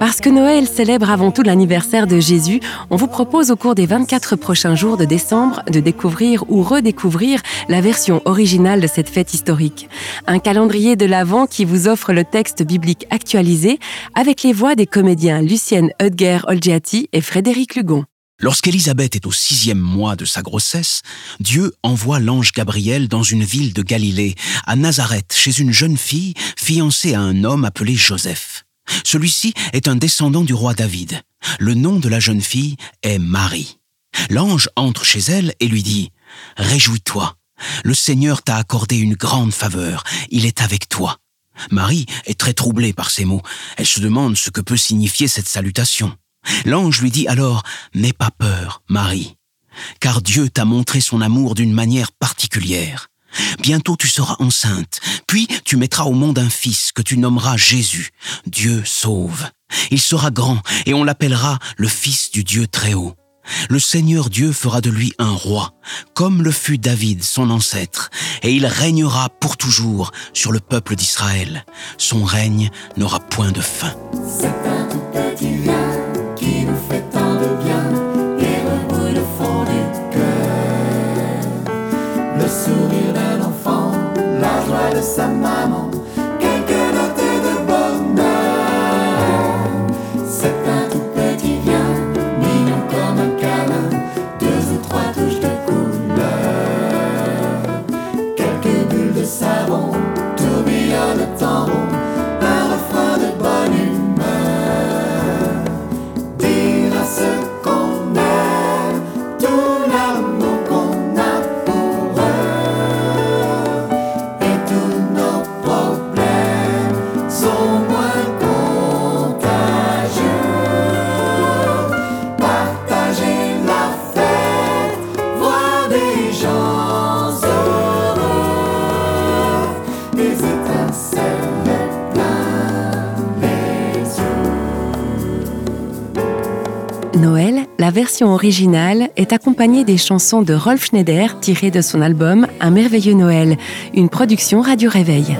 Puisque Noël célèbre avant tout l'anniversaire de Jésus, on vous propose au cours des 24 prochains jours de décembre de découvrir ou redécouvrir la version originale de cette fête historique. Un calendrier de l'Avent qui vous offre le texte biblique actualisé avec les voix des comédiens Lucienne Hudger-Olgiati et Frédéric Lugon. Lorsqu'Élisabeth est au sixième mois de sa grossesse, Dieu envoie l'ange Gabriel dans une ville de Galilée, à Nazareth, chez une jeune fille fiancée à un homme appelé Joseph. Celui-ci est un descendant du roi David. Le nom de la jeune fille est Marie. L'ange entre chez elle et lui dit, Réjouis-toi, le Seigneur t'a accordé une grande faveur, il est avec toi. Marie est très troublée par ces mots. Elle se demande ce que peut signifier cette salutation. L'ange lui dit alors, N'aie pas peur, Marie, car Dieu t'a montré son amour d'une manière particulière. Bientôt tu seras enceinte, puis tu mettras au monde un fils que tu nommeras Jésus. Dieu sauve. Il sera grand et on l'appellera le Fils du Dieu très haut. Le Seigneur Dieu fera de lui un roi, comme le fut David, son ancêtre, et il régnera pour toujours sur le peuple d'Israël. Son règne n'aura point de fin. Sa maman, Noël, la version originale, est accompagnée des chansons de Rolf Schneider tirées de son album Un merveilleux Noël, une production Radio Réveil.